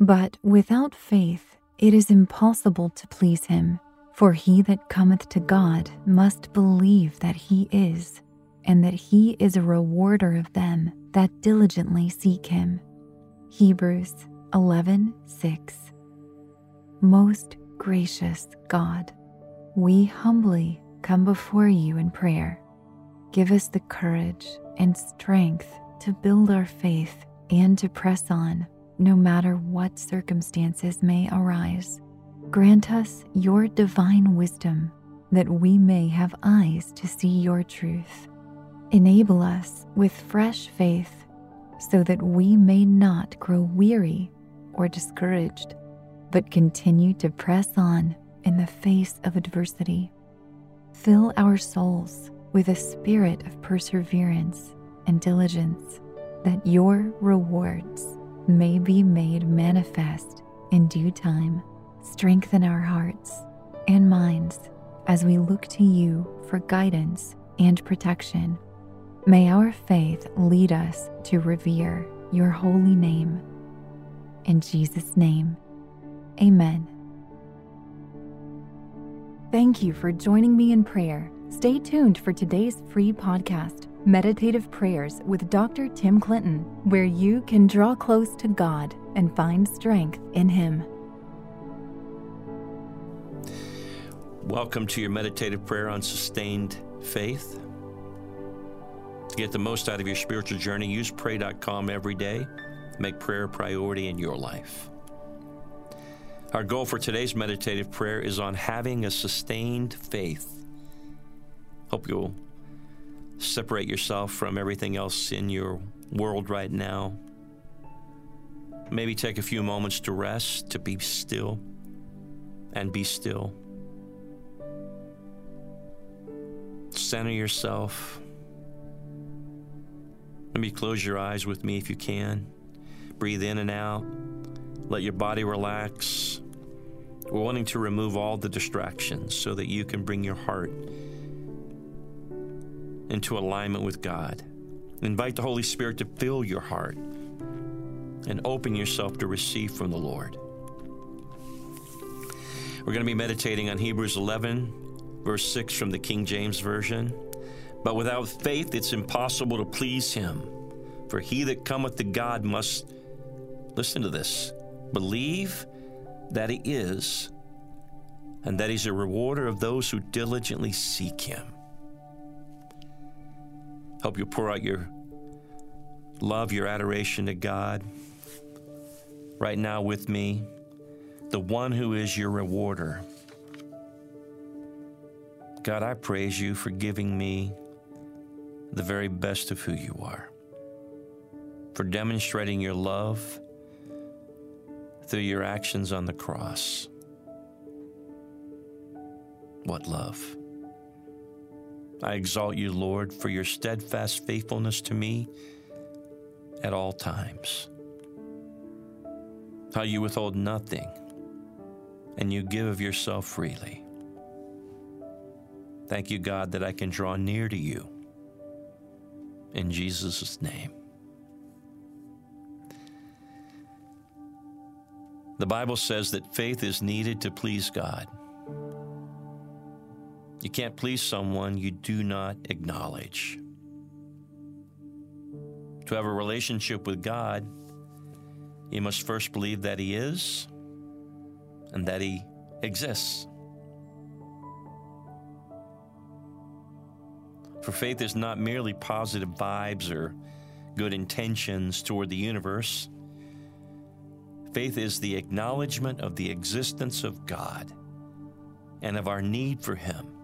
But without faith it is impossible to please him. For he that cometh to God must believe that he is, and that he is a rewarder of them that diligently seek him. Hebrews 11 6. Most gracious God, we humbly come before you in prayer. Give us the courage and strength to build our faith and to press on no matter what circumstances may arise. Grant us your divine wisdom that we may have eyes to see your truth. Enable us with fresh faith so that we may not grow weary or discouraged, but continue to press on in the face of adversity. Fill our souls with a spirit of perseverance and diligence, that your rewards may be made manifest in due time. Strengthen our hearts and minds as we look to you for guidance and protection. May our faith lead us to revere your holy name. In Jesus' name, amen. Thank you for joining me in prayer. Stay tuned for today's free podcast. Meditative Prayers with Dr. Tim Clinton, where you can draw close to God and find strength in Him. Welcome to your meditative prayer on sustained faith. To get the most out of your spiritual journey, use pray.com every day. Make prayer a priority in your life. Our goal for today's meditative prayer is on having a sustained faith. Hope you'll separate yourself from everything else in your world right now. Maybe take a few moments to rest, to be still, and be still. Center yourself. Maybe close your eyes with me if you can. Breathe in and out. Let your body relax. We're wanting to remove all the distractions so that you can bring your heart into alignment with God. Invite the Holy Spirit to fill your heart and open yourself to receive from the Lord. We're going to be meditating on Hebrews 11, verse 6 from the King James Version. But without faith, it's impossible to please Him. For he that cometh to God must, listen to this, believe that He is, and that He's a rewarder of those who diligently seek Him. Hope you pour out your love, your adoration to God right now with me, the one who is your rewarder. God, I praise you for giving me the very best of who you are, for demonstrating your love through your actions on the cross. What love! I exalt you, Lord, for your steadfast faithfulness to me at all times. How you withhold nothing and you give of yourself freely. Thank you, God, that I can draw near to you. In Jesus' name. The Bible says that faith is needed to please God. You can't please someone you do not acknowledge. To have a relationship with God, you must first believe that He is and that He exists. For faith is not merely positive vibes or good intentions toward the universe. Faith is the acknowledgement of the existence of God and of our need for Him.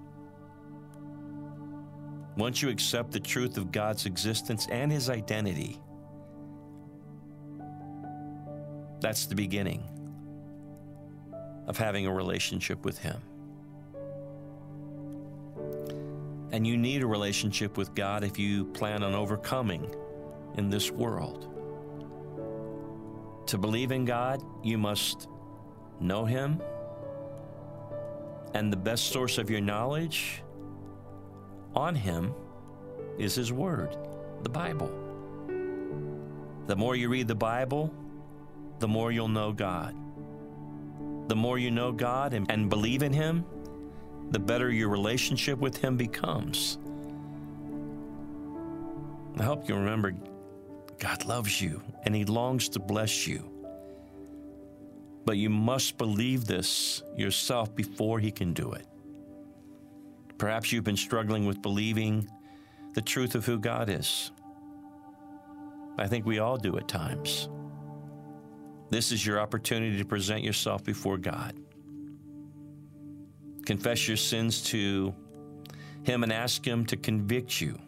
Once you accept the truth of God's existence and His identity, that's the beginning of having a relationship with Him. And you need a relationship with God if you plan on overcoming in this world. To believe in God, you must know Him. And the best source of your knowledge on him is his word, the Bible. The more you read the Bible, the more you'll know God. The more you know God and, and believe in Him, the better your relationship with Him becomes. I hope you remember God loves you and He longs to bless you. But you must believe this yourself before He can do it. Perhaps you've been struggling with believing the truth of who God is. I think we all do at times. This is your opportunity to present yourself before God. Confess your sins to Him and ask Him to convict you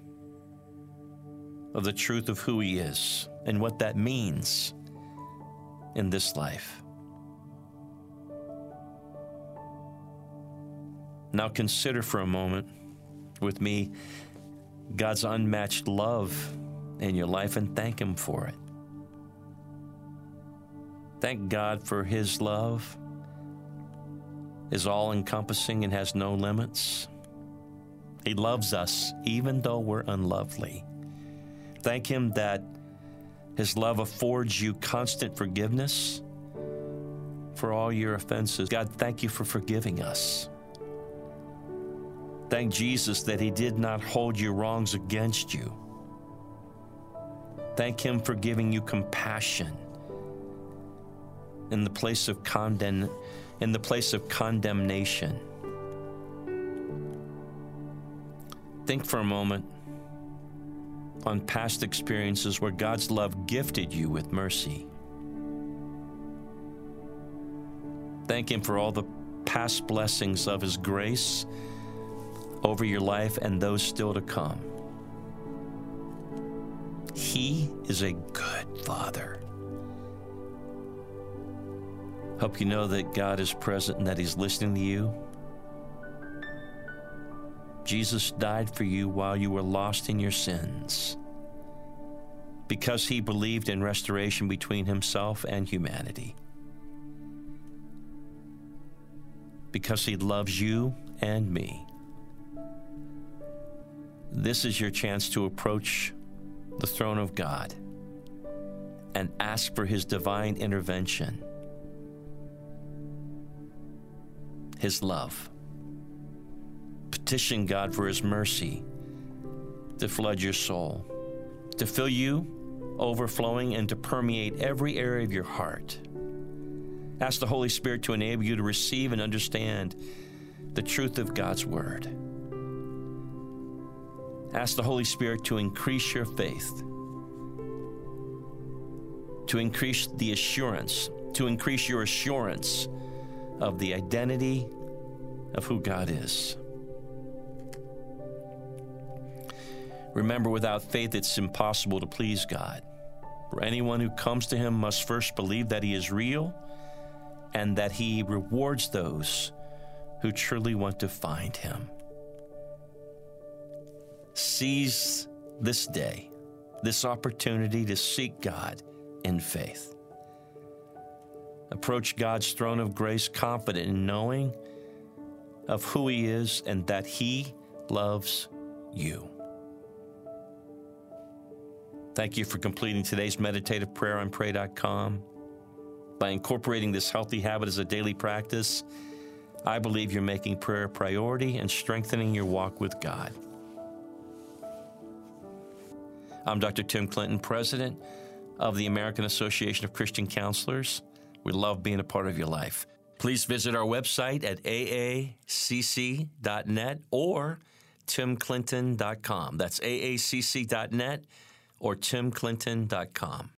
of the truth of who He is and what that means in this life. Now consider for a moment with me God's unmatched love in your life and thank Him for it. Thank God for His love is all encompassing and has no limits. He loves us even though we're unlovely. Thank Him that His love affords you constant forgiveness for all your offenses. God, thank you for forgiving us. Thank Jesus that He did not hold your wrongs against you. Thank Him for giving you compassion in the place of condemn, in the place of condemnation. Think for a moment on past experiences where God's love gifted you with mercy. Thank Him for all the past blessings of His grace over your life and those still to come. He is a good Father. Hope you know that God is present and that He's listening to you. Jesus died for you while you were lost in your sins because He believed in restoration between Himself and humanity. Because He loves you and me. This is your chance to approach the throne of God and ask for His divine intervention, His love. Petition God for His mercy to flood your soul, to fill you overflowing, and to permeate every area of your heart. Ask the Holy Spirit to enable you to receive and understand the truth of God's Word. Ask the Holy Spirit to increase your faith, to increase the assurance, to increase your assurance of the identity of who God is. Remember, without faith, it's impossible to please God. For anyone who comes to Him must first believe that He is real and that He rewards those who truly want to find Him. Seize this day, this opportunity to seek God in faith. Approach God's throne of grace confident in knowing of who He is and that He loves you. Thank you for completing today's meditative prayer on pray.com. By incorporating this healthy habit as a daily practice, I believe you're making prayer a priority and strengthening your walk with God. I'm Dr. Tim Clinton, President of the American Association of Christian Counselors. We love being a part of your life. Please visit our website at aacc.net or timclinton.com. That's aacc.net or timclinton.com.